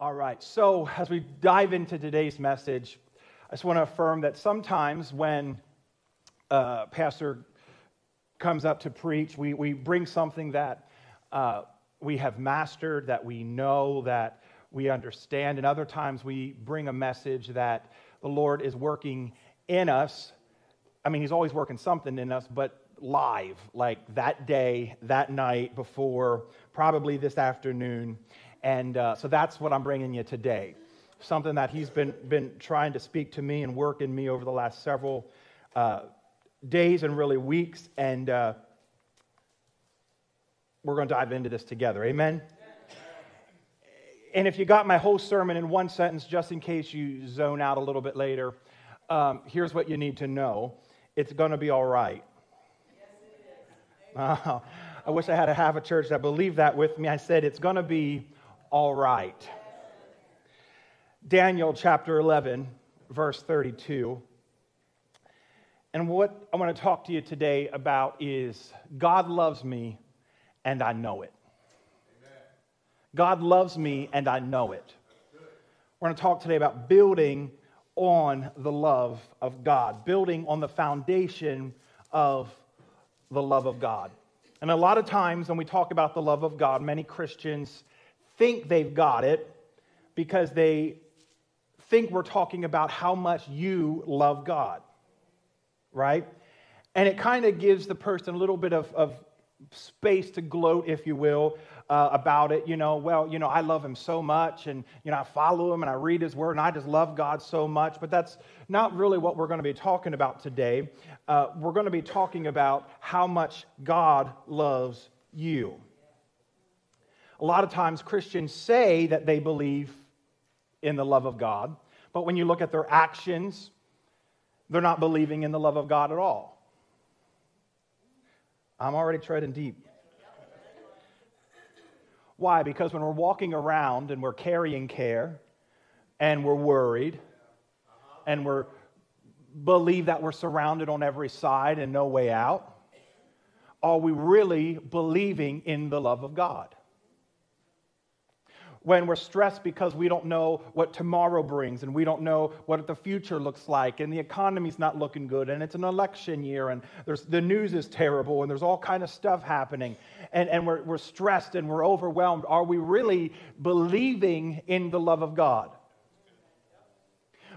All right, so as we dive into today's message, I just want to affirm that sometimes when a pastor comes up to preach, we, we bring something that uh, we have mastered, that we know, that we understand, and other times we bring a message that the Lord is working in us. I mean, He's always working something in us, but live, like that day, that night, before, probably this afternoon. And uh, so that's what I'm bringing you today. Something that he's been, been trying to speak to me and work in me over the last several uh, days and really weeks. And uh, we're going to dive into this together. Amen? And if you got my whole sermon in one sentence, just in case you zone out a little bit later, um, here's what you need to know it's going to be all right. Uh, I wish I had a half a church that believed that with me. I said it's going to be all right. Daniel chapter 11, verse 32. And what I want to talk to you today about is God loves me and I know it. God loves me and I know it. We're going to talk today about building on the love of God, building on the foundation of the love of God. And a lot of times when we talk about the love of God, many Christians think they've got it because they think we're talking about how much you love God, right? And it kind of gives the person a little bit of, of space to gloat, if you will, uh, about it. You know, well, you know, I love him so much, and, you know, I follow him and I read his word, and I just love God so much. But that's not really what we're going to be talking about today. Uh, we're going to be talking about how much God loves you. A lot of times Christians say that they believe in the love of God, but when you look at their actions, they're not believing in the love of God at all. I'm already treading deep. Why? Because when we're walking around and we're carrying care and we're worried and we're believe that we're surrounded on every side and no way out, are we really believing in the love of God? When we're stressed because we don't know what tomorrow brings and we don't know what the future looks like and the economy's not looking good and it's an election year and there's, the news is terrible and there's all kind of stuff happening and, and we're, we're stressed and we're overwhelmed are we really believing in the love of god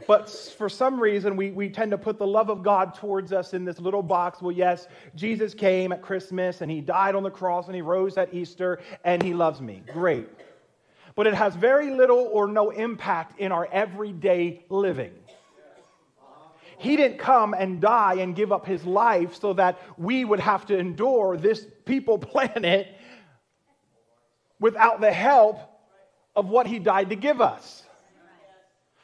but for some reason, we, we tend to put the love of God towards us in this little box. Well, yes, Jesus came at Christmas and he died on the cross and he rose at Easter and he loves me. Great but it has very little or no impact in our everyday living. He didn't come and die and give up his life so that we would have to endure this people planet without the help of what he died to give us.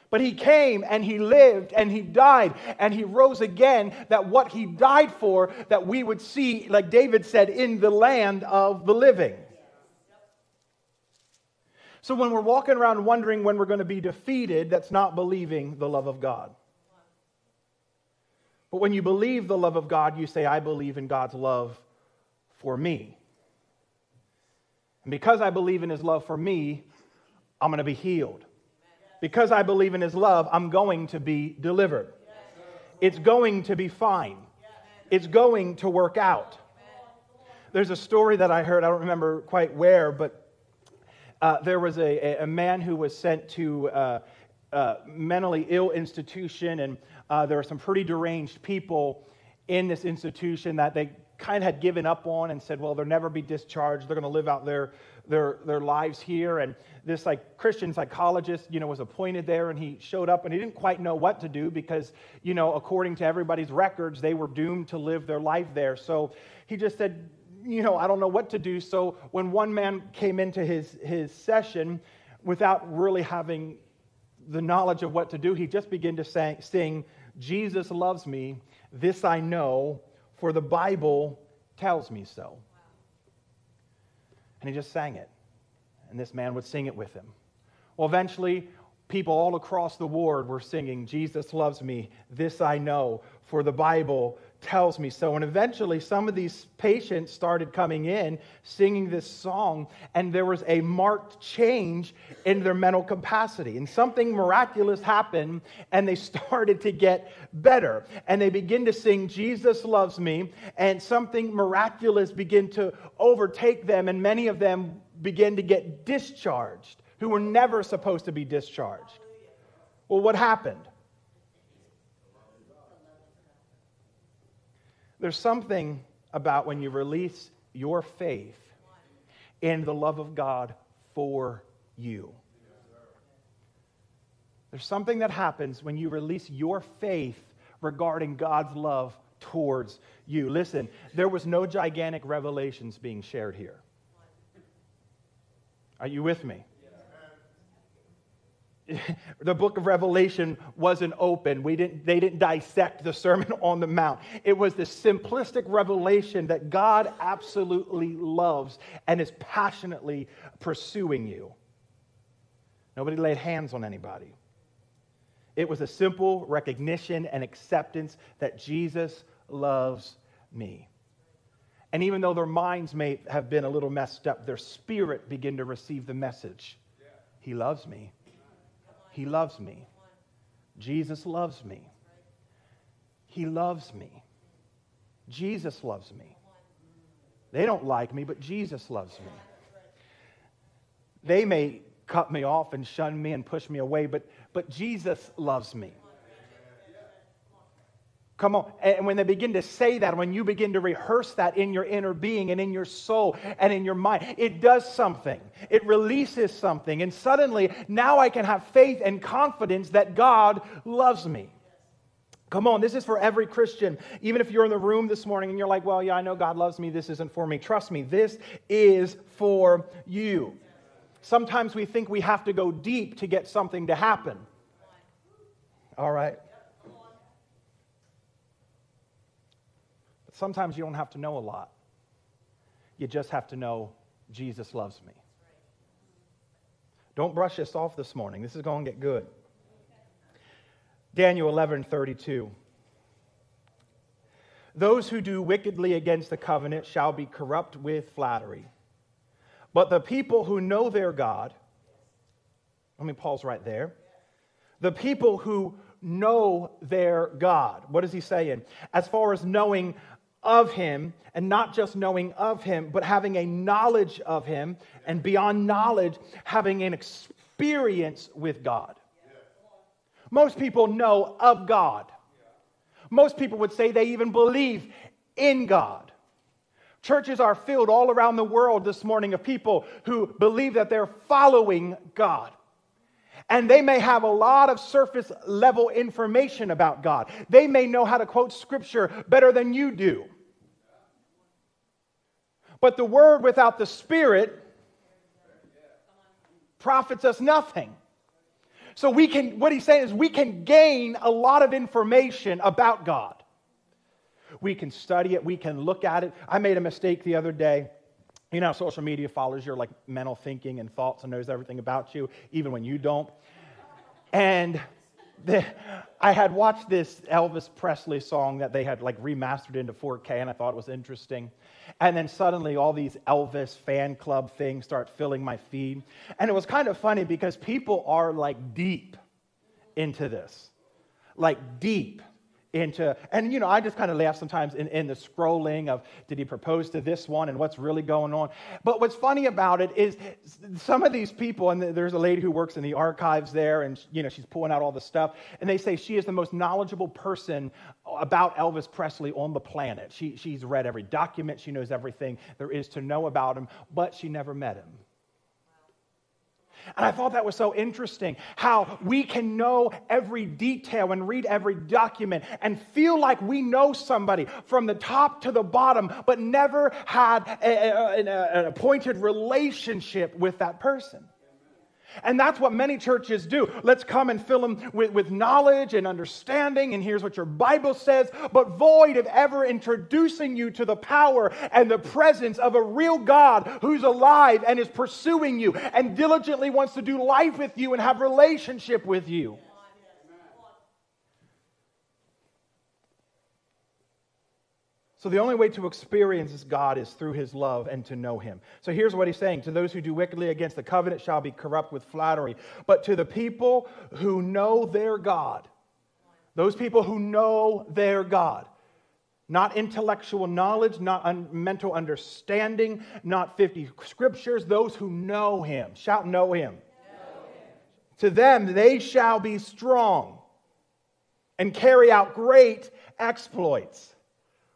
But he came and he lived and he died and he rose again that what he died for that we would see like David said in the land of the living. So when we're walking around wondering when we're going to be defeated, that's not believing the love of God. But when you believe the love of God, you say, I believe in God's love for me. And because I believe in his love for me, I'm going to be healed. Because I believe in his love, I'm going to be delivered. It's going to be fine. It's going to work out. There's a story that I heard, I don't remember quite where, but uh, there was a, a, man who was sent to uh, uh, mentally ill institution, and uh, there were some pretty deranged people in this institution that they kind of had given up on and said, well, they'll never be discharged. They're going to live out their, their, their lives here. And this like Christian psychologist, you know, was appointed there and he showed up and he didn't quite know what to do because, you know, according to everybody's records, they were doomed to live their life there. So he just said, you know, I don't know what to do. So when one man came into his, his session without really having the knowledge of what to do, he just began to sing, Jesus loves me, this I know, for the Bible tells me so. And he just sang it. And this man would sing it with him. Well, eventually, people all across the ward were singing, Jesus loves me, this I know, for the Bible tells me so. And eventually, some of these patients started coming in singing this song, and there was a marked change in their mental capacity. And something miraculous happened, and they started to get better. And they begin to sing, Jesus loves me, and something miraculous began to overtake them, and many of them began to get discharged who were never supposed to be discharged. Well, what happened? There's something about when you release your faith in the love of God for you. There's something that happens when you release your faith regarding God's love towards you. Listen, there was no gigantic revelations being shared here. Are you with me? the book of Revelation wasn't open. We didn't, they didn't dissect the Sermon on the Mount. It was the simplistic revelation that God absolutely loves and is passionately pursuing you. Nobody laid hands on anybody. It was a simple recognition and acceptance that Jesus loves me. And even though their minds may have been a little messed up, their spirit began to receive the message He loves me. He loves me. Jesus loves me. He loves me. Jesus loves me. They don't like me, but Jesus loves me. They may cut me off and shun me and push me away, but, but Jesus loves me. Come on. And when they begin to say that, when you begin to rehearse that in your inner being and in your soul and in your mind, it does something. It releases something. And suddenly, now I can have faith and confidence that God loves me. Come on, this is for every Christian. Even if you're in the room this morning and you're like, well, yeah, I know God loves me, this isn't for me. Trust me, this is for you. Sometimes we think we have to go deep to get something to happen. All right. Sometimes you don't have to know a lot. You just have to know Jesus loves me. Don't brush this off this morning. This is going to get good. Daniel 11 32. Those who do wickedly against the covenant shall be corrupt with flattery. But the people who know their God, let me pause right there. The people who know their God, what is he saying? As far as knowing of him, and not just knowing of him, but having a knowledge of him, and beyond knowledge, having an experience with God. Most people know of God. Most people would say they even believe in God. Churches are filled all around the world this morning of people who believe that they're following God. And they may have a lot of surface level information about God. They may know how to quote scripture better than you do. But the word without the spirit profits us nothing. So we can, what he's saying is we can gain a lot of information about God. We can study it, we can look at it. I made a mistake the other day. You know, social media follows your like mental thinking and thoughts and knows everything about you, even when you don't. And the, I had watched this Elvis Presley song that they had like remastered into 4K, and I thought it was interesting. And then suddenly, all these Elvis fan club things start filling my feed. And it was kind of funny because people are like deep into this, like deep into, and you know, I just kind of laugh sometimes in, in the scrolling of did he propose to this one and what's really going on. But what's funny about it is some of these people, and there's a lady who works in the archives there, and you know, she's pulling out all the stuff, and they say she is the most knowledgeable person about Elvis Presley on the planet. She, she's read every document, she knows everything there is to know about him, but she never met him. And I thought that was so interesting how we can know every detail and read every document and feel like we know somebody from the top to the bottom, but never had a, a, a, an appointed relationship with that person. And that's what many churches do. Let's come and fill them with, with knowledge and understanding, and here's what your Bible says, but void of ever introducing you to the power and the presence of a real God who's alive and is pursuing you and diligently wants to do life with you and have relationship with you. So the only way to experience God is through his love and to know him. So here's what he's saying To those who do wickedly against the covenant shall be corrupt with flattery. But to the people who know their God, those people who know their God, not intellectual knowledge, not un- mental understanding, not 50 scriptures, those who know him. Him. know him. To them, they shall be strong and carry out great exploits.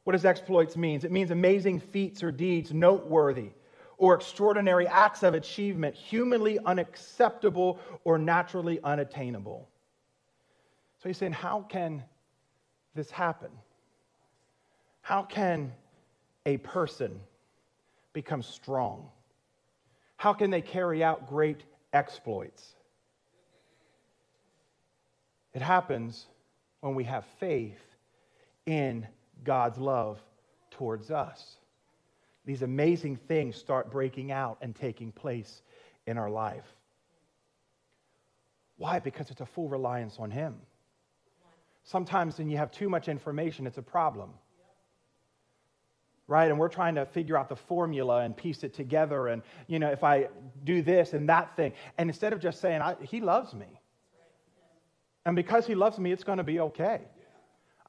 What does exploits mean? It means amazing feats or deeds, noteworthy, or extraordinary acts of achievement, humanly unacceptable or naturally unattainable. So he's saying, how can this happen? How can a person become strong? How can they carry out great exploits? It happens when we have faith in God's love towards us. These amazing things start breaking out and taking place in our life. Why? Because it's a full reliance on Him. Sometimes when you have too much information, it's a problem right? And we're trying to figure out the formula and piece it together. And, you know, if I do this and that thing. And instead of just saying, He loves me. And because He loves me, it's going to be okay.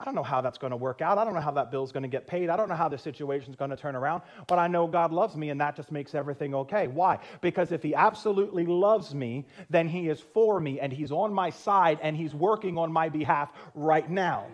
I don't know how that's going to work out. I don't know how that bill's going to get paid. I don't know how the situation's going to turn around, but I know God loves me and that just makes everything okay. Why? Because if He absolutely loves me, then He is for me and He's on my side and He's working on my behalf right now.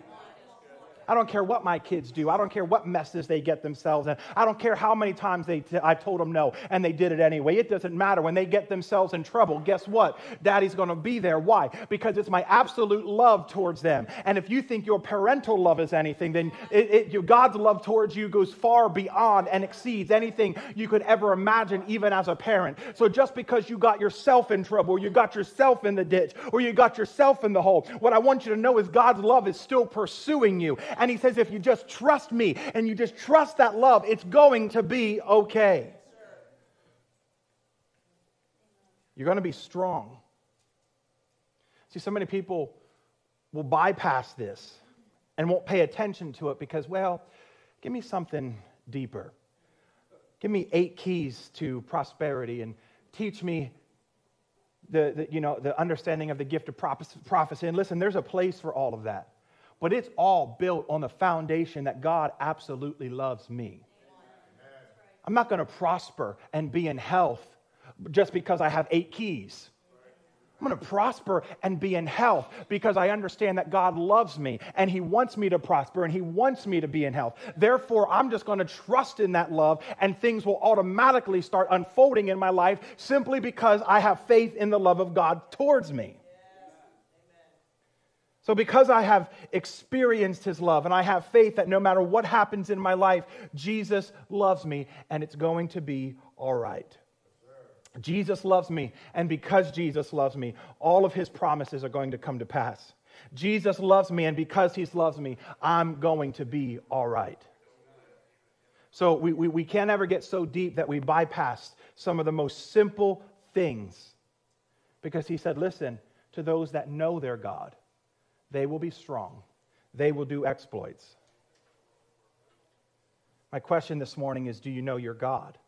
I don't care what my kids do. I don't care what messes they get themselves in. I don't care how many times they t- I told them no and they did it anyway. It doesn't matter. When they get themselves in trouble, guess what? Daddy's going to be there. Why? Because it's my absolute love towards them. And if you think your parental love is anything, then it, it, God's love towards you goes far beyond and exceeds anything you could ever imagine, even as a parent. So just because you got yourself in trouble, you got yourself in the ditch, or you got yourself in the hole, what I want you to know is God's love is still pursuing you. And he says, if you just trust me and you just trust that love, it's going to be okay. You're going to be strong. See, so many people will bypass this and won't pay attention to it because, well, give me something deeper. Give me eight keys to prosperity and teach me the, the, you know, the understanding of the gift of prophecy. And listen, there's a place for all of that. But it's all built on the foundation that God absolutely loves me. I'm not going to prosper and be in health just because I have eight keys. I'm going to prosper and be in health because I understand that God loves me and He wants me to prosper and He wants me to be in health. Therefore, I'm just going to trust in that love and things will automatically start unfolding in my life simply because I have faith in the love of God towards me. So, because I have experienced his love and I have faith that no matter what happens in my life, Jesus loves me and it's going to be all right. Jesus loves me, and because Jesus loves me, all of his promises are going to come to pass. Jesus loves me, and because he loves me, I'm going to be all right. So we, we, we can't ever get so deep that we bypass some of the most simple things. Because he said, listen, to those that know their God, they will be strong. They will do exploits. My question this morning is Do you know your God?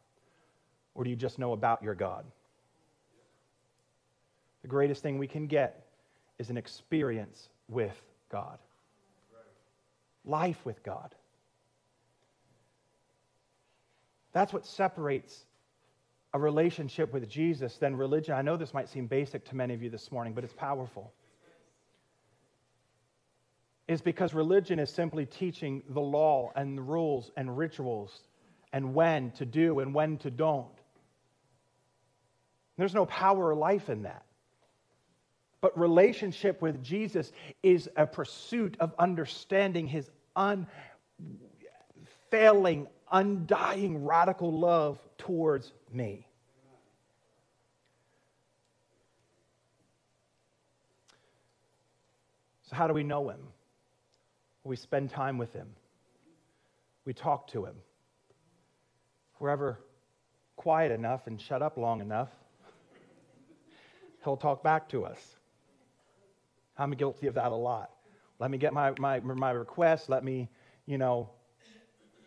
Or do you just know about your God? The greatest thing we can get is an experience with God, life with God. That's what separates a relationship with Jesus than religion. I know this might seem basic to many of you this morning, but it's powerful is because religion is simply teaching the law and the rules and rituals and when to do and when to don't. There's no power or life in that. But relationship with Jesus is a pursuit of understanding his unfailing, undying, radical love towards me. So, how do we know him? We spend time with Him. We talk to Him. If we're ever quiet enough and shut up long enough, He'll talk back to us. I'm guilty of that a lot. Let me get my, my, my request. Let me, you know,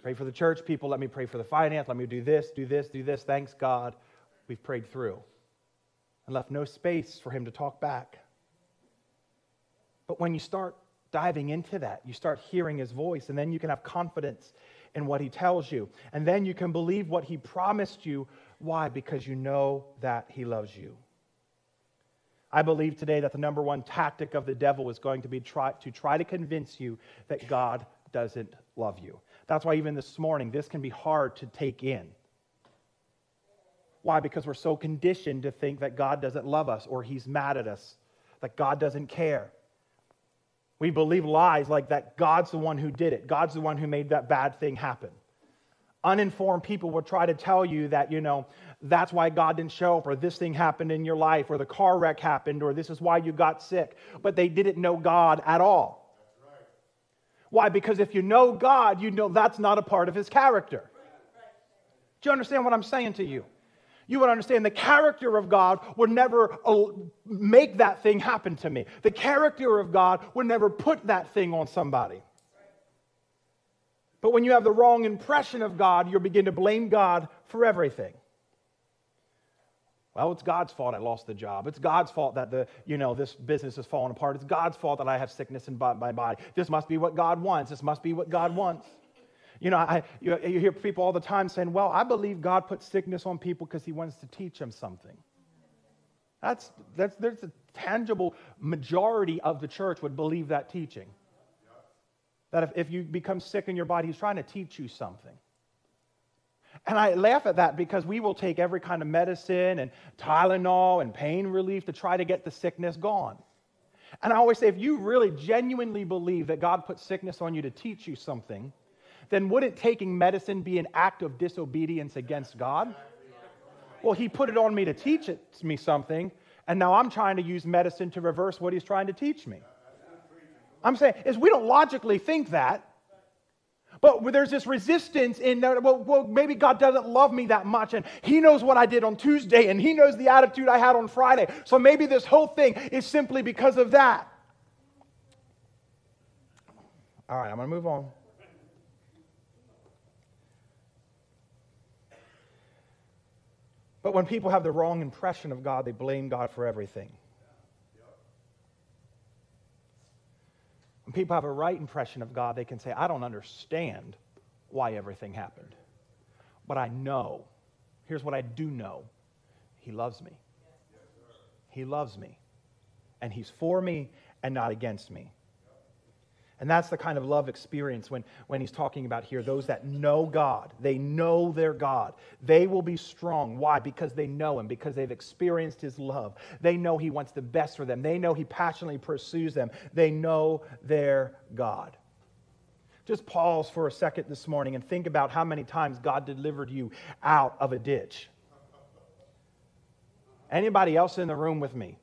Pray for the church people. Let me pray for the finance. Let me do this, do this, do this. Thanks, God. We've prayed through and left no space for him to talk back. But when you start diving into that, you start hearing his voice, and then you can have confidence in what he tells you. And then you can believe what he promised you. Why? Because you know that he loves you. I believe today that the number one tactic of the devil is going to be try, to try to convince you that God doesn't love you. That's why, even this morning, this can be hard to take in. Why? Because we're so conditioned to think that God doesn't love us or he's mad at us, that God doesn't care. We believe lies like that God's the one who did it, God's the one who made that bad thing happen. Uninformed people will try to tell you that, you know, that's why God didn't show up, or this thing happened in your life, or the car wreck happened, or this is why you got sick. But they didn't know God at all. Why? Because if you know God, you know that's not a part of his character. Do you understand what I'm saying to you? You would understand the character of God would never uh, make that thing happen to me. The character of God would never put that thing on somebody. But when you have the wrong impression of God, you'll begin to blame God for everything. Well, it's God's fault I lost the job. It's God's fault that the, you know, this business is falling apart. It's God's fault that I have sickness in my body. This must be what God wants. This must be what God wants. You know, I, you, you hear people all the time saying, well, I believe God put sickness on people because he wants to teach them something. That's, that's, there's a tangible majority of the church would believe that teaching. That if, if you become sick in your body, he's trying to teach you something. And I laugh at that because we will take every kind of medicine and Tylenol and pain relief to try to get the sickness gone. And I always say, if you really genuinely believe that God put sickness on you to teach you something, then wouldn't taking medicine be an act of disobedience against God? Well, he put it on me to teach it, me something, and now I'm trying to use medicine to reverse what he's trying to teach me. I'm saying is we don't logically think that, but there's this resistance in well, well, maybe God doesn't love me that much, and He knows what I did on Tuesday, and He knows the attitude I had on Friday. So maybe this whole thing is simply because of that. All right, I'm going to move on. But when people have the wrong impression of God, they blame God for everything. When people have a right impression of God, they can say, I don't understand why everything happened. But I know. Here's what I do know He loves me. He loves me. And He's for me and not against me. And that's the kind of love experience when, when he's talking about here. Those that know God, they know their God. They will be strong. Why? Because they know him, because they've experienced his love. They know he wants the best for them. They know he passionately pursues them. They know their God. Just pause for a second this morning and think about how many times God delivered you out of a ditch. Anybody else in the room with me?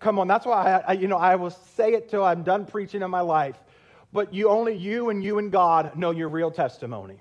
Come on, that's why I, I, you know, I will say it till I'm done preaching in my life. But you only you and you and God know your real testimony.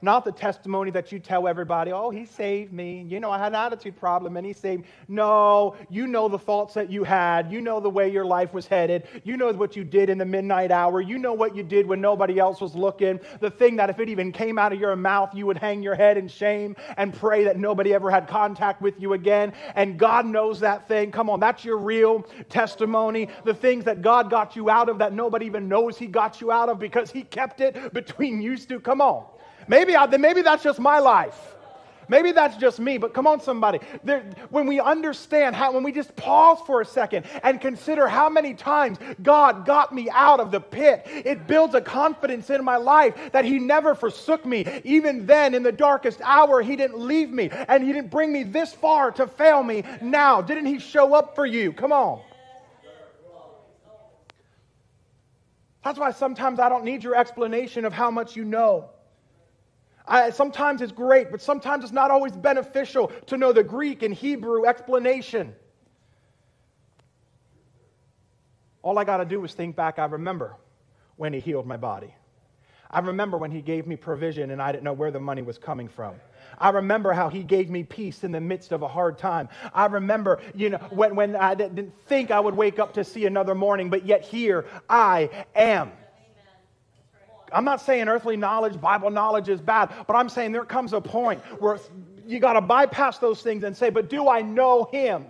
Not the testimony that you tell everybody, oh, he saved me. You know, I had an attitude problem and he saved me. No, you know the faults that you had. You know the way your life was headed. You know what you did in the midnight hour. You know what you did when nobody else was looking. The thing that if it even came out of your mouth, you would hang your head in shame and pray that nobody ever had contact with you again. And God knows that thing. Come on, that's your real testimony. The things that God got you out of that nobody even knows He got you out of because He kept it between you two. Come on. Maybe, I, maybe that's just my life. Maybe that's just me, but come on, somebody. There, when we understand how, when we just pause for a second and consider how many times God got me out of the pit, it builds a confidence in my life that He never forsook me. Even then, in the darkest hour, He didn't leave me and He didn't bring me this far to fail me now. Didn't He show up for you? Come on. That's why sometimes I don't need your explanation of how much you know. I, sometimes it's great, but sometimes it's not always beneficial to know the Greek and Hebrew explanation. All I got to do is think back. I remember when He healed my body. I remember when He gave me provision and I didn't know where the money was coming from. I remember how He gave me peace in the midst of a hard time. I remember, you know, when, when I didn't think I would wake up to see another morning, but yet here I am. I'm not saying earthly knowledge, Bible knowledge is bad, but I'm saying there comes a point where you got to bypass those things and say, but do I know him?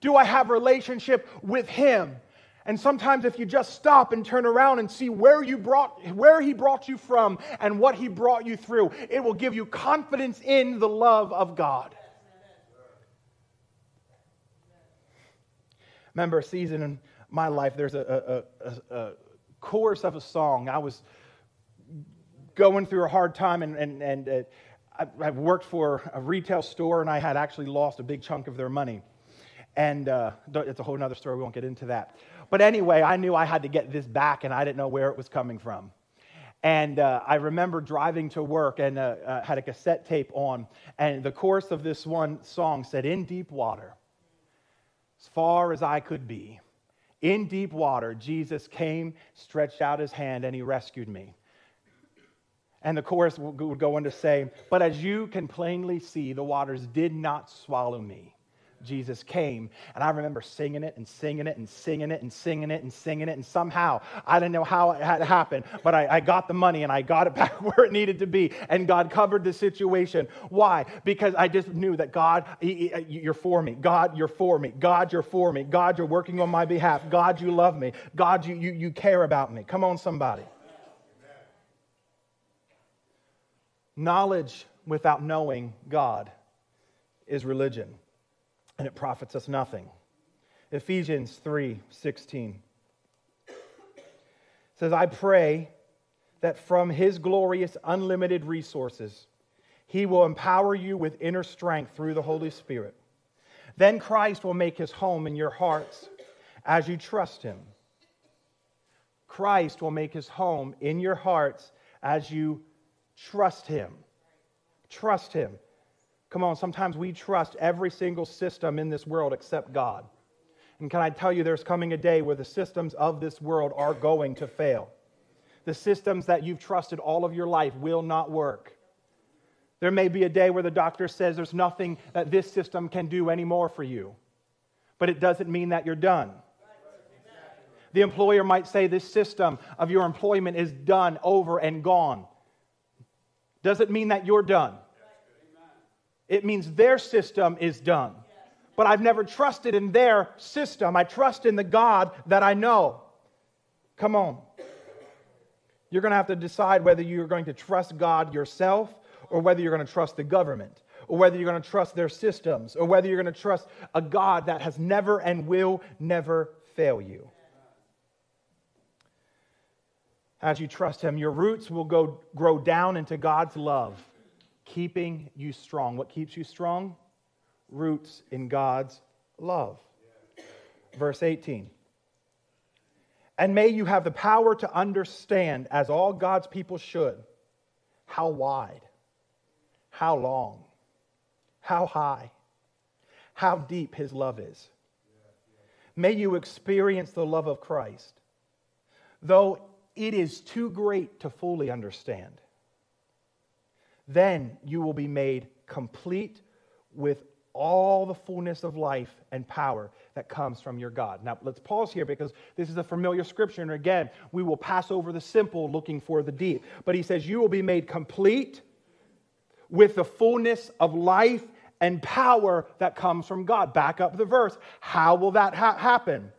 Do I have relationship with him? And sometimes if you just stop and turn around and see where you brought where he brought you from and what he brought you through, it will give you confidence in the love of God. Remember a season in my life, there's a, a, a, a chorus of a song. I was going through a hard time and, and, and uh, I, I, worked for a retail store and I had actually lost a big chunk of their money. And uh, it's a whole other story, we won't get into that. But anyway, I knew I had to get this back and I didn't know where it was coming from. And uh, I remember driving to work and uh, uh, had a cassette tape on. And the chorus of this one song said, In deep water, as far as I could be, in deep water, Jesus came, stretched out his hand, and he rescued me. And the chorus would go on to say, But as you can plainly see, the waters did not swallow me. Jesus came. And I remember singing it and singing it and singing it and singing it and singing it. And somehow, I didn't know how it had happened, but I, I, got the money and I got it back where it needed to be. And God covered the situation. Why? Because I just knew that God, uh, you're for me. God, you're for me. God, you're for me. God, you're working on my behalf. God, you love me. God, you, you, you care about me. Come on, somebody. Knowledge without knowing God is religion and it profits us nothing. Ephesians 3:16 says, "I pray that from his glorious unlimited resources he will empower you with inner strength through the Holy Spirit. Then Christ will make his home in your hearts as you trust him. Christ will make his home in your hearts as you trust him. Trust him. Come on, sometimes we trust every single system in this world except God. And can I tell you, there's coming a day where the systems of this world are going to fail. The systems that you've trusted all of your life will not work. There may be a day where the doctor says there's nothing that this system can do anymore for you, but it doesn't mean that you're done. The employer might say this system of your employment is done, over, and gone. Doesn't mean that you're done. It means their system is done. But I've never trusted in their system. I trust in the God that I know. Come on. You're going to have to decide whether you're going to trust God yourself or whether you're going to trust the government or whether you're going to trust their systems or whether you're going to trust a God that has never and will never fail you. As you trust Him, your roots will go, grow down into God's love keeping you strong. What keeps you strong? Roots in God's love. Verse 18. And may you have the power to understand, as all God's people should, how wide, how long, how high, how deep his love is. May you experience the love of Christ, though it is too great to fully understand. Then you will be made complete with all the fullness of life and power that comes from your God. Now, let's pause here because this is a familiar scripture. And again, we will pass over the simple looking for the deep. But he says, You will be made complete with the fullness of life and power that comes from God. Back up the verse. How will that ha- happen?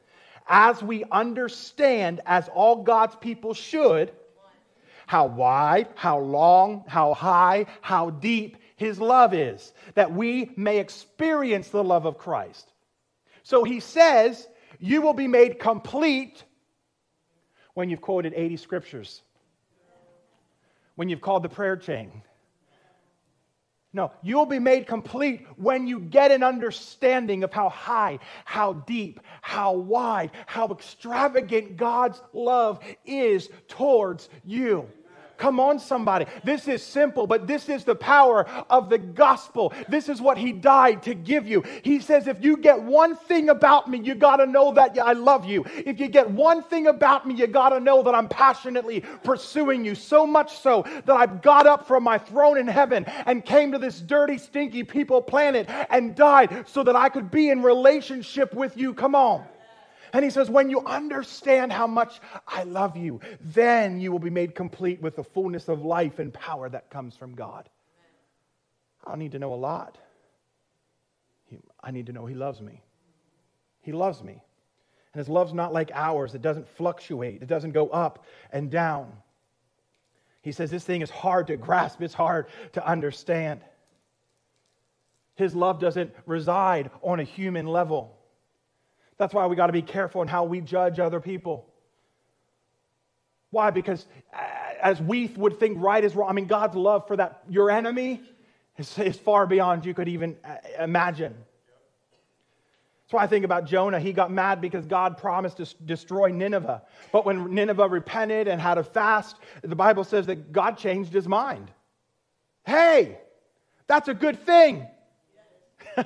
As we understand, as all God's people should, how wide, how long, how high, how deep his love is, that we may experience the love of Christ. So he says, You will be made complete when you've quoted 80 scriptures, when you've called the prayer chain. No, you'll be made complete when you get an understanding of how high, how deep, how wide, how extravagant God's love is towards you. Come on, somebody. This is simple, but this is the power of the gospel. This is what he died to give you. He says, if you get one thing about me, you got to know that I love you. If you get one thing about me, you got to know that I'm passionately pursuing you. So much so that I got up from my throne in heaven and came to this dirty, stinky people planet and died so that I could be in relationship with you. Come on. And he says, When you understand how much I love you, then you will be made complete with the fullness of life and power that comes from God. I don't need to know a lot. I need to know He loves me. He loves me. And His love's not like ours, it doesn't fluctuate, it doesn't go up and down. He says this thing is hard to grasp, it's hard to understand. His love doesn't reside on a human level. That's why we got to be careful in how we judge other people. Why? Because as we would think right is wrong, I mean, God's love for that, your enemy, is, is far beyond you could even uh, imagine. That's why I think about Jonah. He got mad because God promised to destroy Nineveh. But when Nineveh repented and had a fast, the Bible says that God changed his mind. Hey, that's a good thing.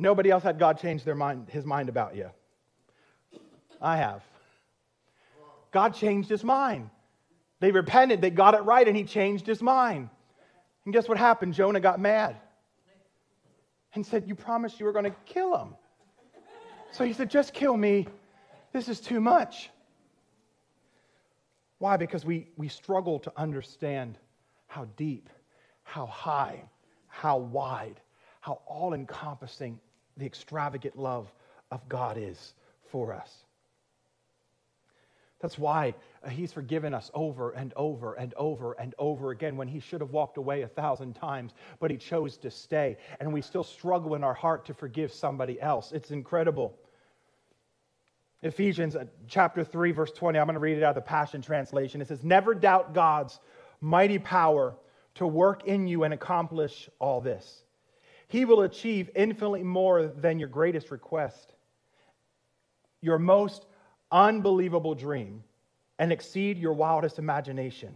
Nobody else had God change their mind, his mind about you. I have. God changed his mind. They repented, they got it right, and he changed his mind. And guess what happened? Jonah got mad and said, You promised you were going to kill him. So he said, Just kill me. This is too much. Why? Because we, we struggle to understand how deep, how high, how wide, how all encompassing the extravagant love of God is for us. That's why he's forgiven us over and over and over and over again when he should have walked away a thousand times, but he chose to stay. And we still struggle in our heart to forgive somebody else. It's incredible. Ephesians uh, chapter 3, verse 20, I'm going to read it out of the Passion Translation. It says, Never doubt God's mighty power to work in you and accomplish all this. He will achieve infinitely more than your greatest request, your most unbelievable dream, and exceed your wildest imagination.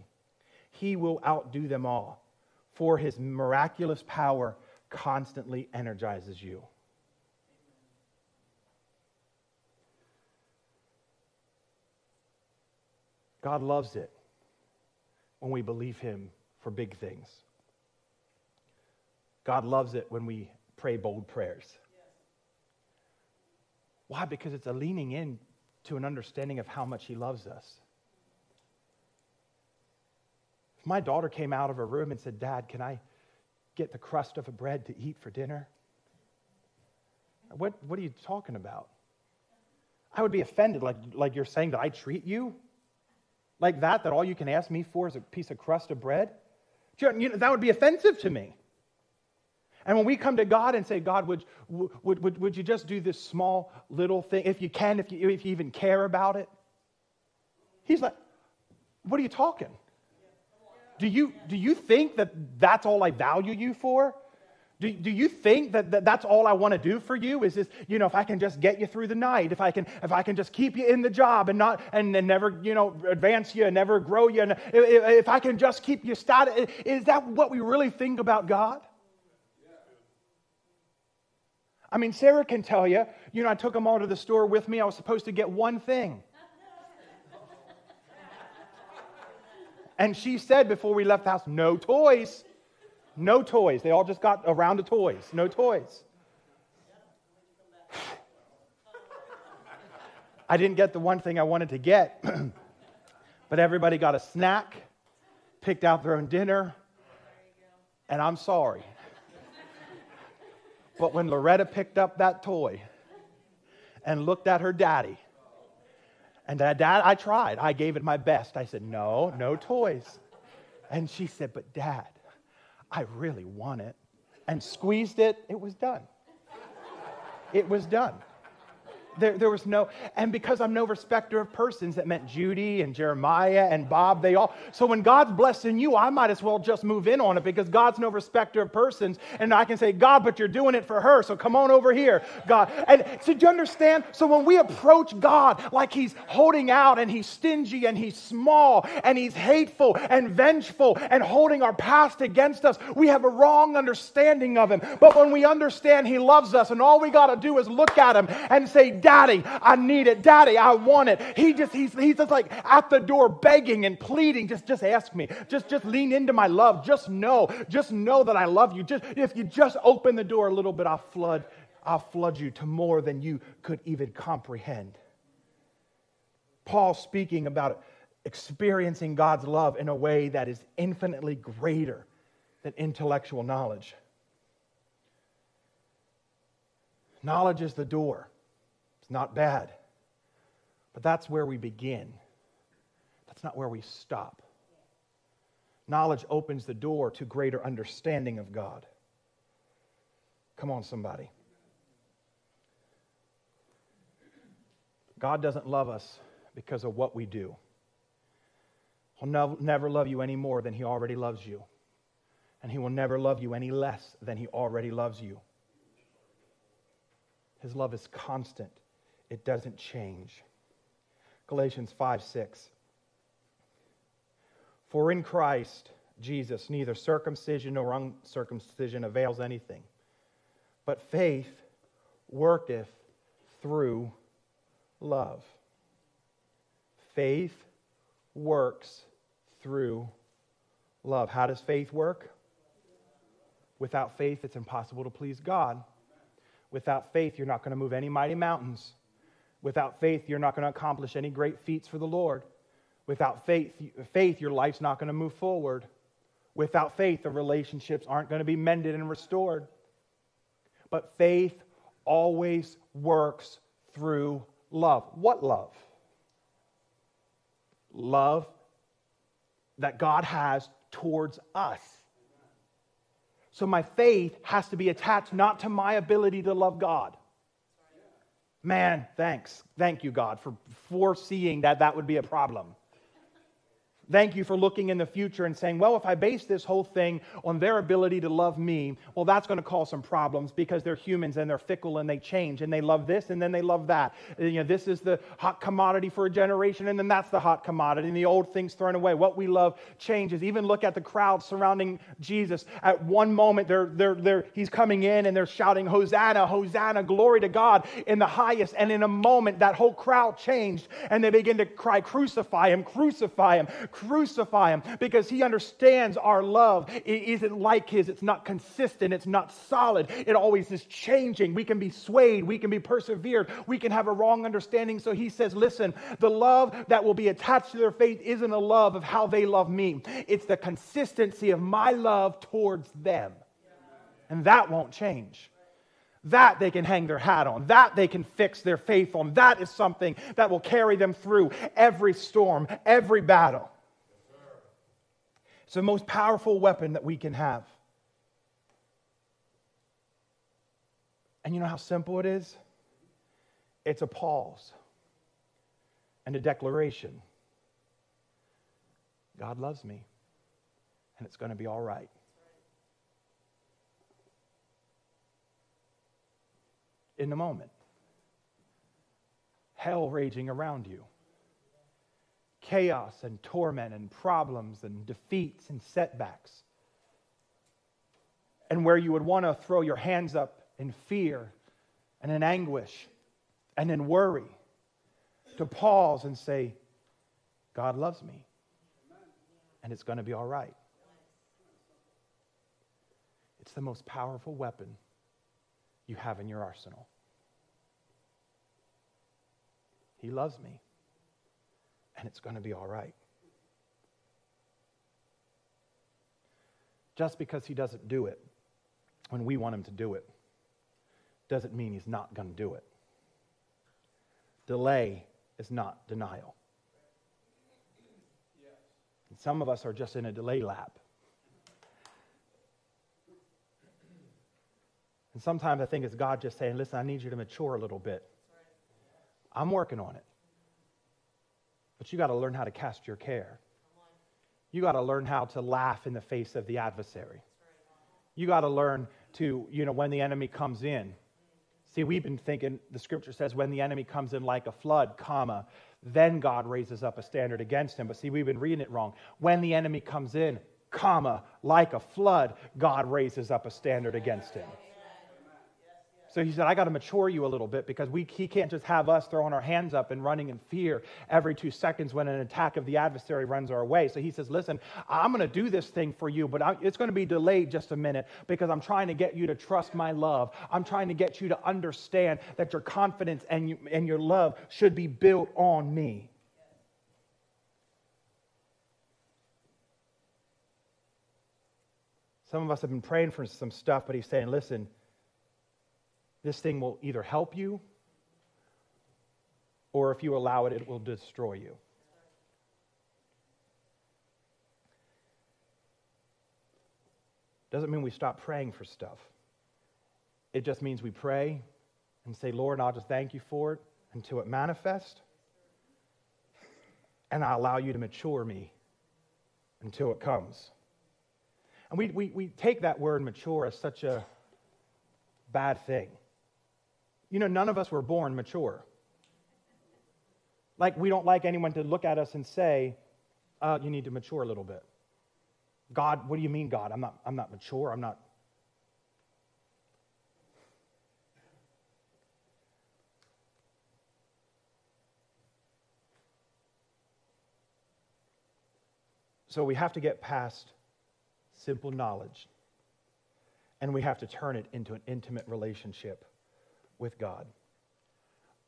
He will outdo them all, for his miraculous power constantly energizes you. God loves it when we believe him for big things. God loves it when we pray bold prayers. Why? Because it's a leaning in to an understanding of how much He loves us. If my daughter came out of her room and said, Dad, can I get the crust of a bread to eat for dinner? What, what are you talking about? I would be offended, like, like you're saying that I treat you like that, that all you can ask me for is a piece of crust of bread. You know, that would be offensive to me. And when we come to God and say, God, would, would, would, would you just do this small little thing, if you can, if you, if you even care about it? He's like, what are you talking? Do you, do you think that that's all I value you for? Do, do you think that, that that's all I want to do for you? Is this, you know, if I can just get you through the night, if I can, if I can just keep you in the job and not, and, and never, you know, advance you and never grow you, and if, if I can just keep you static, is that what we really think about God? I mean, Sarah can tell you, you know, I took them all to the store with me. I was supposed to get one thing. and she said before we left the house, no toys. No toys. They all just got around the toys. No toys. I didn't get the one thing I wanted to get, but everybody got a snack, picked out their own dinner, and I'm sorry. But when Loretta picked up that toy and looked at her daddy, and dad, dad, I tried. I gave it my best. I said, no, no toys. And she said, but dad, I really want it. And squeezed it, it was done. It was done. There, there was no, and because I'm no respecter of persons, that meant Judy and Jeremiah and Bob, they all. So when God's blessing you, I might as well just move in on it because God's no respecter of persons. And I can say, God, but you're doing it for her. So come on over here, God. And so do you understand? So when we approach God like he's holding out and he's stingy and he's small and he's hateful and vengeful and holding our past against us, we have a wrong understanding of him. But when we understand he loves us and all we got to do is look at him and say, Daddy, I need it. Daddy, I want it. He just, he's, he's just like at the door begging and pleading. Just, just ask me. Just, just lean into my love. Just know, just know that I love you. Just, if you just open the door a little bit, I'll flood, I'll flood you to more than you could even comprehend. Paul speaking about experiencing God's love in a way that is infinitely greater than intellectual knowledge. Knowledge is the door. It's not bad. But that's where we begin. That's not where we stop. Knowledge opens the door to greater understanding of God. Come on, somebody. God doesn't love us because of what we do. He'll never love you any more than he already loves you. And he will never love you any less than he already loves you. His love is constant, it doesn't change. Galatians 5 6. For in Christ Jesus, neither circumcision nor uncircumcision avails anything, but faith worketh through love. Faith works through love. How does faith work? Without faith, it's impossible to please God. Without faith, you're not going to move any mighty mountains. Without faith, you're not going to accomplish any great feats for the Lord. Without faith, faith, your life's not going to move forward. Without faith, the relationships aren't going to be mended and restored. But faith always works through love. What love? Love that God has towards us. So my faith has to be attached not to my ability to love God. Man, thanks. Thank you, God, for foreseeing that that would be a problem. Thank you for looking in the future and saying, well, if I base this whole thing on their ability to love me, well, that's going to cause some problems because they're humans and they're fickle and they change and they love this and then they love that. You know, this is the hot commodity for a generation and then that's the hot commodity and the old things thrown away. What we love changes. Even look at the crowd surrounding Jesus. At one moment, they're, they're, they're, he's coming in and they're shouting, Hosanna, Hosanna, glory to God in the highest. And in a moment, that whole crowd changed and they begin to cry, Crucify him, crucify him crucify him because he understands our love it isn't like his. It's not consistent. It's not solid. It always is changing. We can be swayed. We can be persevered. We can have a wrong understanding. So he says, listen, the love that will be attached to their faith isn't a love of how they love me, it's the consistency of my love towards them. And that won't change. That they can hang their hat on. That they can fix their faith on. That is something that will carry them through every storm, every battle. It's the most powerful weapon that we can have. And you know how simple it is? It's a pause and a declaration God loves me, and it's going to be all right. In the moment, hell raging around you chaos and torment and problems and defeats and setbacks. And where you would want to throw your hands up in fear and in anguish and in worry, to pause and say, God loves me, and it's going to be all right. It's the most powerful weapon you have in your arsenal. He loves me and it's going to be all right. Just because he doesn't do it when we want him to do it doesn't mean he's not going to do it. Delay is not denial. And some of us are just in a delay lap. And sometimes I think it's God just saying, listen, I need you to mature a little bit. I'm working on it. But you got to learn how to cast your care. You got to learn how to laugh in the face of the adversary. You got to learn to, you know, when the enemy comes in. See, we've been thinking, the scripture says, when the enemy comes in like a flood, comma, then God raises up a standard against him. But see, we've been reading it wrong. When the enemy comes in, comma, like a flood, God raises up a standard against him. So he said, I got to mature you a little bit because we, he can't just have us throwing our hands up and running in fear every two seconds when an attack of the adversary runs our way. So he says, Listen, I'm going to do this thing for you, but I, it's going to be delayed just a minute because I'm trying to get you to trust my love. I'm trying to get you to understand that your confidence and, you, and your love should be built on me. Some of us have been praying for some stuff, but he's saying, Listen, this thing will either help you or if you allow it, it will destroy you. Doesn't mean we stop praying for stuff. It just means we pray and say, Lord, I'll just thank you for it until it manifests. And I allow you to mature me until it comes. And we, we, we take that word mature as such a bad thing. You know, none of us were born mature. Like, we don't like anyone to look at us and say, uh, you need to mature a little bit. God, what do you mean, God? I'm not, I'm not mature. I'm not. So we have to get past simple knowledge and we have to turn it into an intimate relationship with God.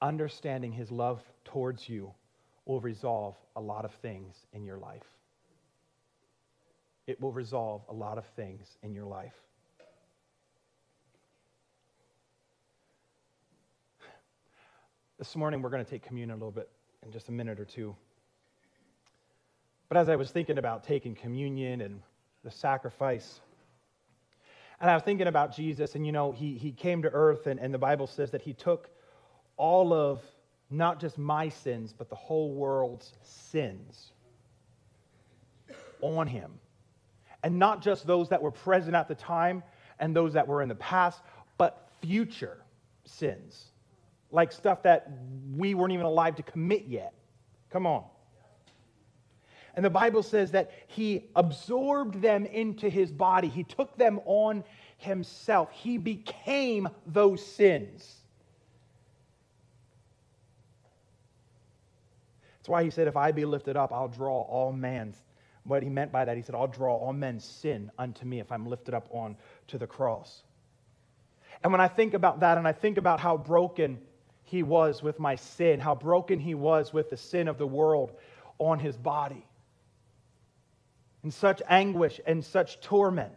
Understanding His love towards you will resolve a lot of things in your life. It will resolve a lot of things in your life. This morning, we're going to take communion a little bit in just a minute or two. But as I was thinking about taking communion and the sacrifice, and I was thinking about Jesus, and you know, he, he came to earth, and, and the Bible says that he took all of not just my sins, but the whole world's sins on him. And not just those that were present at the time and those that were in the past, but future sins. Like stuff that we weren't even alive to commit yet. Come on. And the Bible says that he absorbed them into his body, he took them on himself. He became those sins. That's why he said, If I be lifted up, I'll draw all man's. What he meant by that, he said, I'll draw all men's sin unto me if I'm lifted up on to the cross. And when I think about that and I think about how broken he was with my sin, how broken he was with the sin of the world on his body, in such anguish and such torment.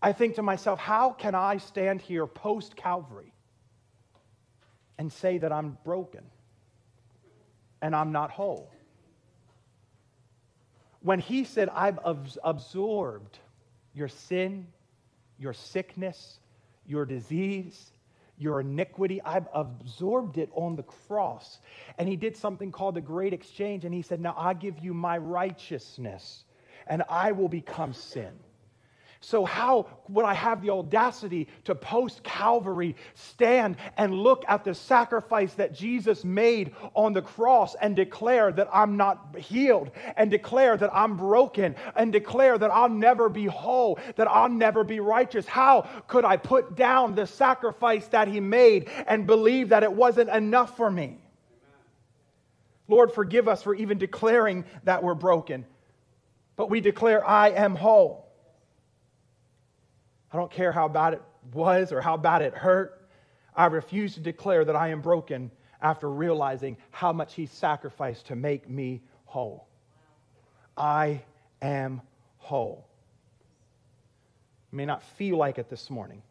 I think to myself, how can I stand here post Calvary and say that I'm broken and I'm not whole? When he said, I've absorbed your sin, your sickness, your disease, your iniquity. I've absorbed it on the cross. And he did something called the great exchange. And he said, Now I give you my righteousness, and I will become sin. So, how would I have the audacity to post Calvary stand and look at the sacrifice that Jesus made on the cross and declare that I'm not healed, and declare that I'm broken, and declare that I'll never be whole, that I'll never be righteous? How could I put down the sacrifice that He made and believe that it wasn't enough for me? Lord, forgive us for even declaring that we're broken, but we declare, I am whole. I don't care how bad it was or how bad it hurt. I refuse to declare that I am broken after realizing how much He sacrificed to make me whole. I am whole. You may not feel like it this morning.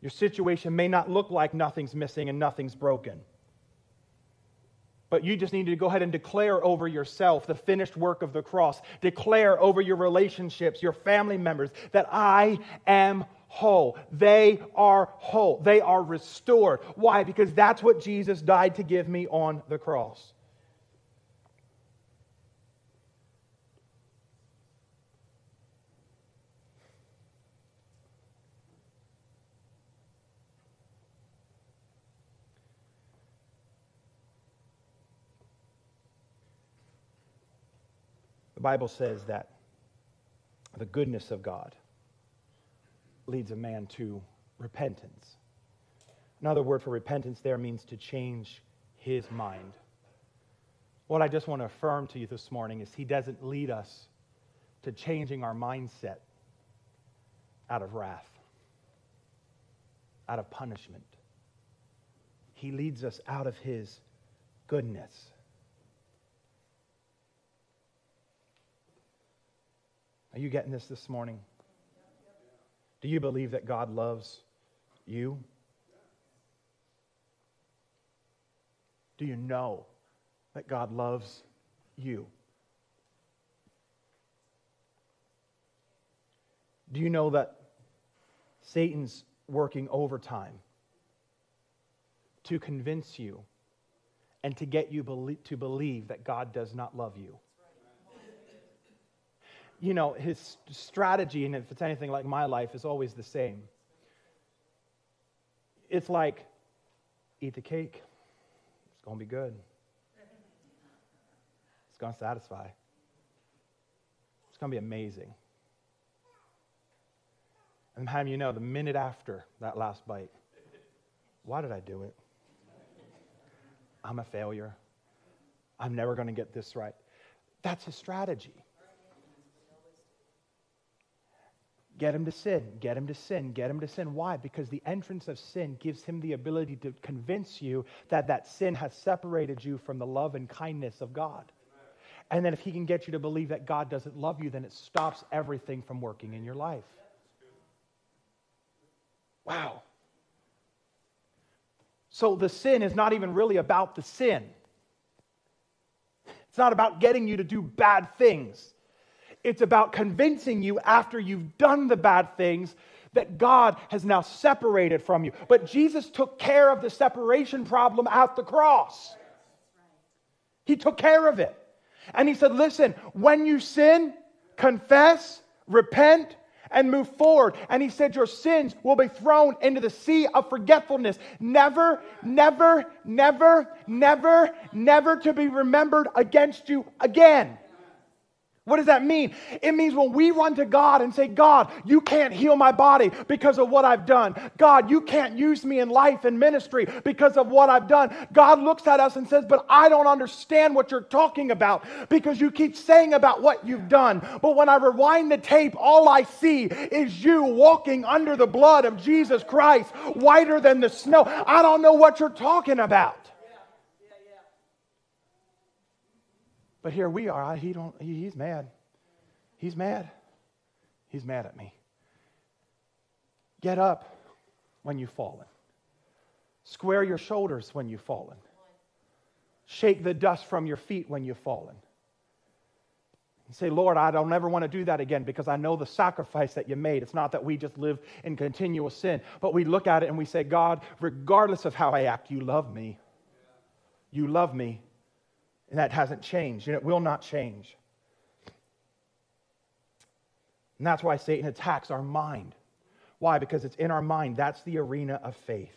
Your situation may not look like nothing's missing and nothing's broken. But you just need to go ahead and declare over yourself the finished work of the cross. Declare over your relationships, your family members, that I am whole. They are whole. They are restored. Why? Because that's what Jesus died to give me on the cross. The Bible says that the goodness of God leads a man to repentance. Another word for repentance there means to change his mind. What I just want to affirm to you this morning is he doesn't lead us to changing our mindset out of wrath, out of punishment. He leads us out of his goodness. Are you getting this this morning? Do you believe that God loves you? Do you know that God loves you? Do you know that Satan's working overtime to convince you and to get you to believe that God does not love you? You know, his strategy, and if it's anything like my life, is always the same. It's like, eat the cake, it's going to be good. It's going to satisfy. It's going to be amazing. And having you know, the minute after that last bite, why did I do it? I'm a failure. I'm never going to get this right. That's his strategy. Get him to sin, get him to sin, get him to sin. Why? Because the entrance of sin gives him the ability to convince you that that sin has separated you from the love and kindness of God. And then if he can get you to believe that God doesn't love you, then it stops everything from working in your life. Wow. So the sin is not even really about the sin. It's not about getting you to do bad things. It's about convincing you after you've done the bad things that God has now separated from you. But Jesus took care of the separation problem at the cross. He took care of it. And he said, Listen, when you sin, confess, repent, and move forward. And he said, Your sins will be thrown into the sea of forgetfulness. Never, never, never, never, never to be remembered against you again. What does that mean? It means when we run to God and say, God, you can't heal my body because of what I've done. God, you can't use me in life and ministry because of what I've done. God looks at us and says, But I don't understand what you're talking about because you keep saying about what you've done. But when I rewind the tape, all I see is you walking under the blood of Jesus Christ, whiter than the snow. I don't know what you're talking about. But here we are. He don't, he, he's mad. He's mad. He's mad at me. Get up when you've fallen. Square your shoulders when you've fallen. Shake the dust from your feet when you've fallen. And say, Lord, I don't ever want to do that again because I know the sacrifice that you made. It's not that we just live in continual sin, but we look at it and we say, God, regardless of how I act, you love me. You love me. And that hasn't changed, and it will not change. And that's why Satan attacks our mind. Why? Because it's in our mind. That's the arena of faith.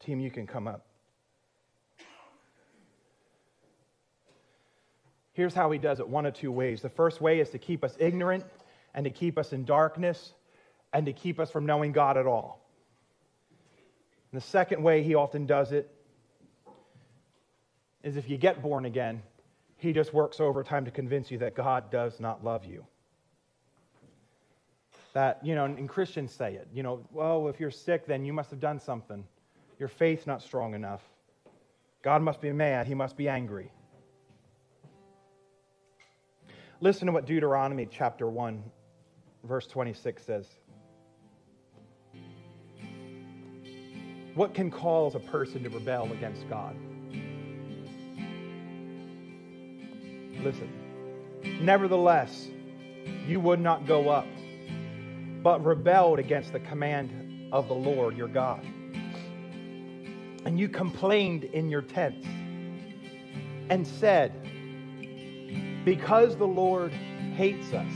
Team, you can come up. Here's how he does it one of two ways. The first way is to keep us ignorant and to keep us in darkness and to keep us from knowing God at all. And the second way he often does it is if you get born again, he just works overtime to convince you that God does not love you. That, you know, and Christians say it, you know, well, if you're sick, then you must have done something. Your faith's not strong enough. God must be mad. He must be angry. Listen to what Deuteronomy chapter 1, verse 26 says. What can cause a person to rebel against God? Listen. Nevertheless, you would not go up, but rebelled against the command of the Lord your God. And you complained in your tents and said, Because the Lord hates us,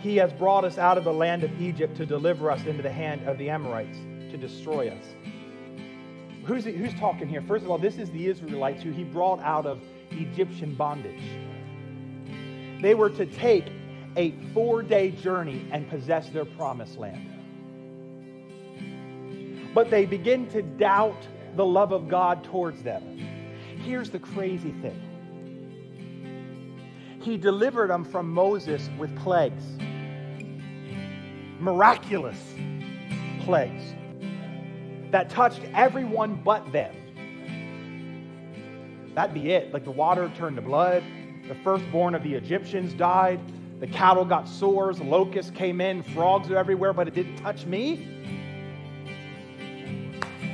he has brought us out of the land of Egypt to deliver us into the hand of the Amorites to destroy us. Who's, who's talking here? First of all, this is the Israelites who he brought out of Egyptian bondage. They were to take a four day journey and possess their promised land. But they begin to doubt the love of God towards them. Here's the crazy thing He delivered them from Moses with plagues, miraculous plagues that touched everyone but them. That'd be it. Like the water turned to blood, the firstborn of the Egyptians died, the cattle got sores, locusts came in, frogs are everywhere, but it didn't touch me.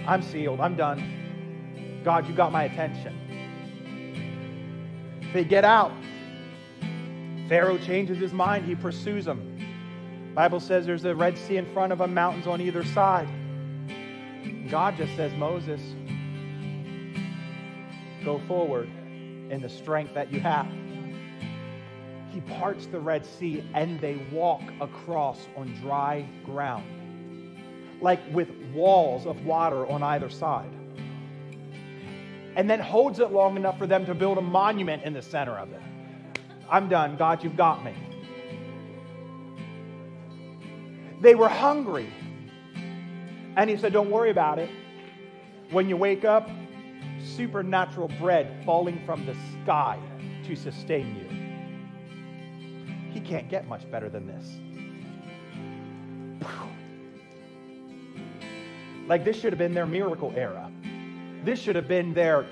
I'm sealed. I'm done. God, you got my attention. They get out. Pharaoh changes his mind. He pursues them. Bible says there's a Red Sea in front of them, mountains on either side. God just says, Moses, go forward in the strength that you have. He parts the Red Sea and they walk across on dry ground like with walls of water on either side. And then holds it long enough for them to build a monument in the center of it. I'm done. God, you've got me. They were hungry. And he said, Don't worry about it. When you wake up, supernatural bread falling from the sky to sustain you. He can't get much better than this. Like this should have been their miracle era. This should have been their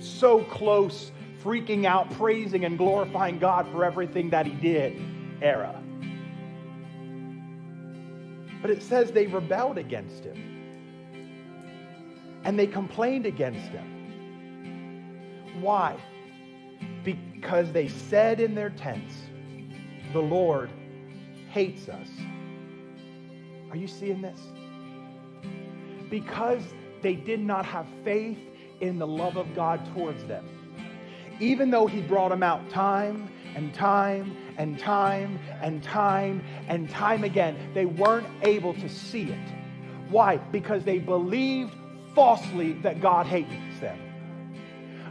so close, freaking out, praising and glorifying God for everything that He did era. But it says they rebelled against Him and they complained against Him. Why? Because they said in their tents, The Lord hates us. Are you seeing this? because they did not have faith in the love of God towards them. Even though He brought them out time and time and time and time and time again, they weren't able to see it. Why? Because they believed falsely that God hates them.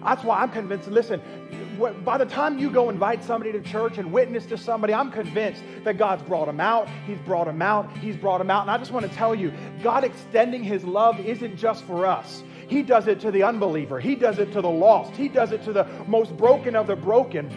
That's why I'm convinced. Listen, by the time you go invite somebody to church and witness to somebody, I'm convinced that God's brought them out. He's brought them out. He's brought them out. And I just want to tell you, God extending His love isn't just for us. He does it to the unbeliever. He does it to the lost. He does it to the most broken of the broken.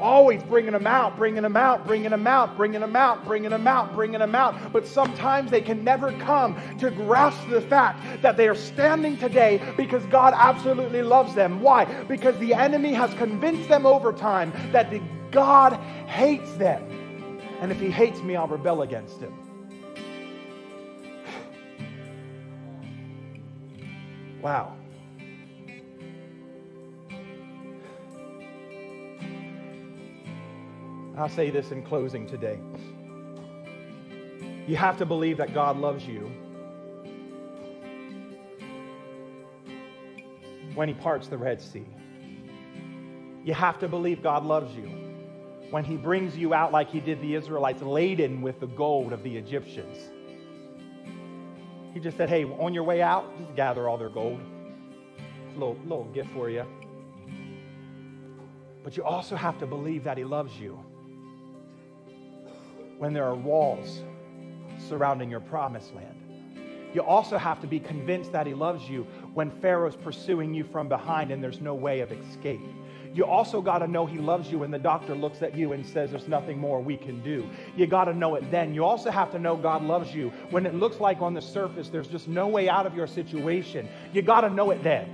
Always bringing them out, bringing them out, bringing them out, bringing them out, bringing them out, bringing them out. But sometimes they can never come to grasp the fact that they are standing today because God absolutely loves them. Why? Because the enemy has convinced them over time that God hates them. And if he hates me, I'll rebel against him. Wow. I'll say this in closing today. You have to believe that God loves you when He parts the Red Sea. You have to believe God loves you when He brings you out like He did the Israelites, laden with the gold of the Egyptians. He just said, Hey, on your way out, just gather all their gold. A little, little gift for you. But you also have to believe that He loves you when there are walls surrounding your promised land. You also have to be convinced that he loves you when Pharaoh's pursuing you from behind and there's no way of escape. You also got to know he loves you when the doctor looks at you and says there's nothing more we can do. You got to know it then. You also have to know God loves you when it looks like on the surface there's just no way out of your situation. You got to know it then.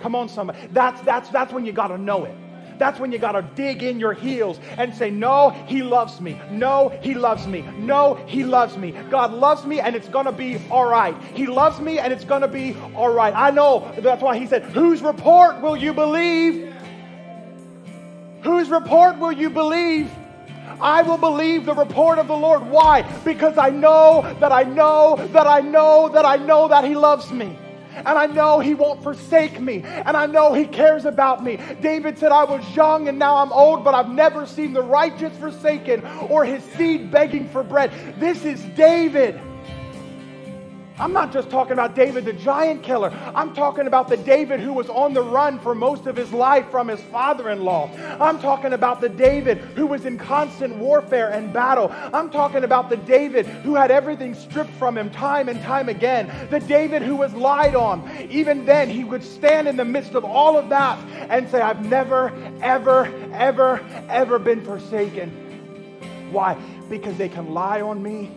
Come on, somebody. That's, that's, that's when you got to know it that's when you got to dig in your heels and say, No, He loves me. No, He loves me. No, He loves me. God loves me and it's going to be all right. He loves me and it's going to be all right. I know that's why He said, Whose report will you believe? Whose report will you believe? I will believe the report of the Lord. Why? Because I know that I know that I know that I know that He loves me. And I know He won't forsake me. And I know He cares about me. David said, I was young and now I'm old, but I've never seen the righteous forsaken or his seed begging for bread. This is David. I'm not just talking about David the giant killer. I'm talking about the David who was on the run for most of his life from his father in law. I'm talking about the David who was in constant warfare and battle. I'm talking about the David who had everything stripped from him time and time again. The David who was lied on. Even then, he would stand in the midst of all of that and say, I've never, ever, ever, ever been forsaken. Why? Because they can lie on me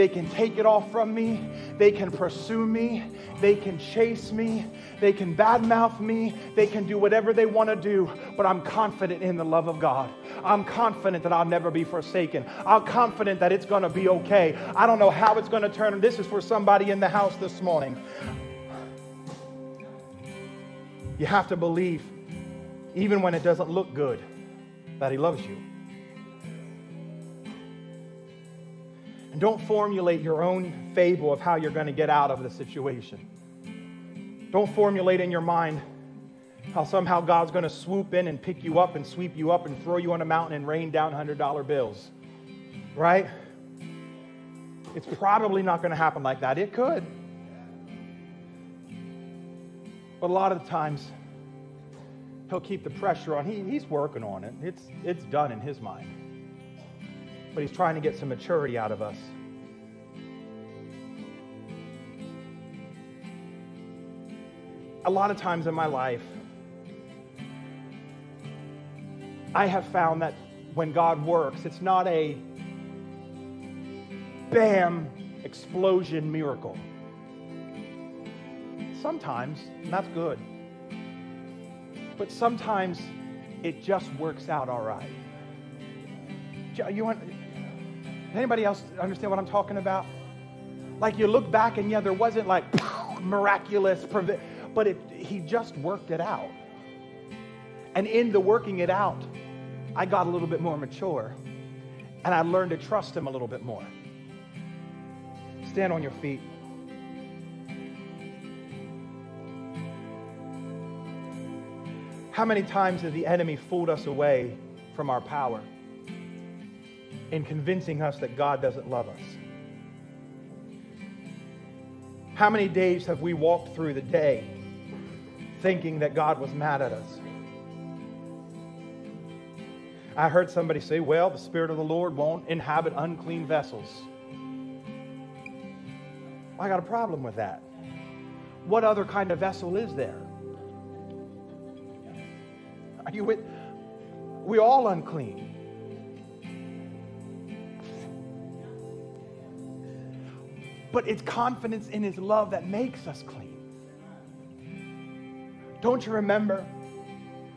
they can take it all from me. They can pursue me. They can chase me. They can badmouth me. They can do whatever they want to do. But I'm confident in the love of God. I'm confident that I'll never be forsaken. I'm confident that it's going to be okay. I don't know how it's going to turn. This is for somebody in the house this morning. You have to believe, even when it doesn't look good, that He loves you. And don't formulate your own fable of how you're going to get out of the situation. Don't formulate in your mind how somehow God's going to swoop in and pick you up and sweep you up and throw you on a mountain and rain down $100 bills. Right? It's probably not going to happen like that. It could. But a lot of the times, he'll keep the pressure on. He, he's working on it. It's, it's done in his mind but he's trying to get some maturity out of us. A lot of times in my life, I have found that when God works, it's not a bam explosion miracle. Sometimes, that's good. But sometimes it just works out all right. You want, Anybody else understand what I'm talking about? Like you look back and yeah, there wasn't like miraculous, but it, he just worked it out. And in the working it out, I got a little bit more mature and I learned to trust him a little bit more. Stand on your feet. How many times has the enemy fooled us away from our power? In convincing us that God doesn't love us. How many days have we walked through the day thinking that God was mad at us? I heard somebody say, well, the Spirit of the Lord won't inhabit unclean vessels. I got a problem with that. What other kind of vessel is there? Are you with? We all unclean. But it's confidence in his love that makes us clean. Don't you remember?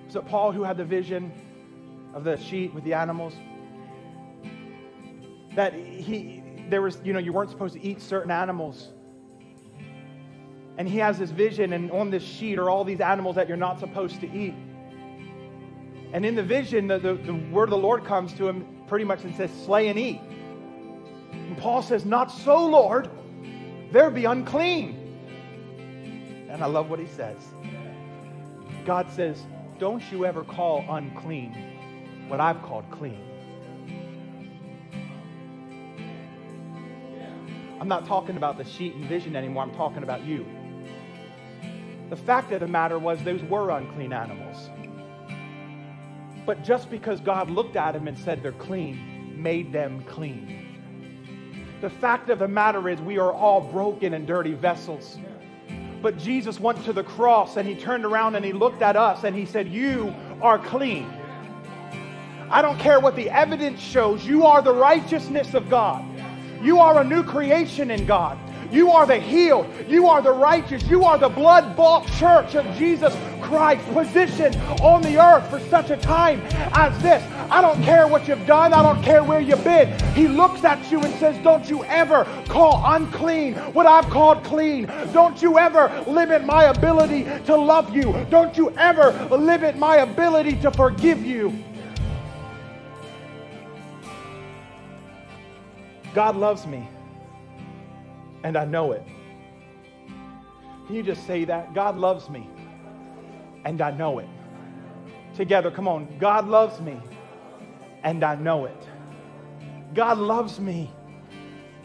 Was it Paul who had the vision of the sheet with the animals? That he, there was, you know, you weren't supposed to eat certain animals. And he has this vision, and on this sheet are all these animals that you're not supposed to eat. And in the vision, the, the, the word of the Lord comes to him pretty much and says, Slay and eat. And Paul says, Not so, Lord they'll be unclean. And I love what he says. God says, Don't you ever call unclean what I've called clean. I'm not talking about the sheet and vision anymore. I'm talking about you. The fact of the matter was, those were unclean animals. But just because God looked at them and said they're clean, made them clean. The fact of the matter is, we are all broken and dirty vessels. But Jesus went to the cross and he turned around and he looked at us and he said, You are clean. I don't care what the evidence shows, you are the righteousness of God. You are a new creation in God. You are the healed. You are the righteous. You are the blood bought church of Jesus Christ, positioned on the earth for such a time as this. I don't care what you've done. I don't care where you've been. He looks at you and says, Don't you ever call unclean what I've called clean. Don't you ever limit my ability to love you. Don't you ever limit my ability to forgive you. God loves me and I know it. Can you just say that? God loves me, and I know it. Together, come on. God loves me, and I know it. God loves me,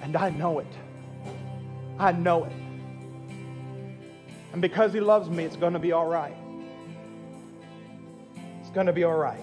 and I know it. I know it. And because He loves me, it's going to be all right. It's going to be all right.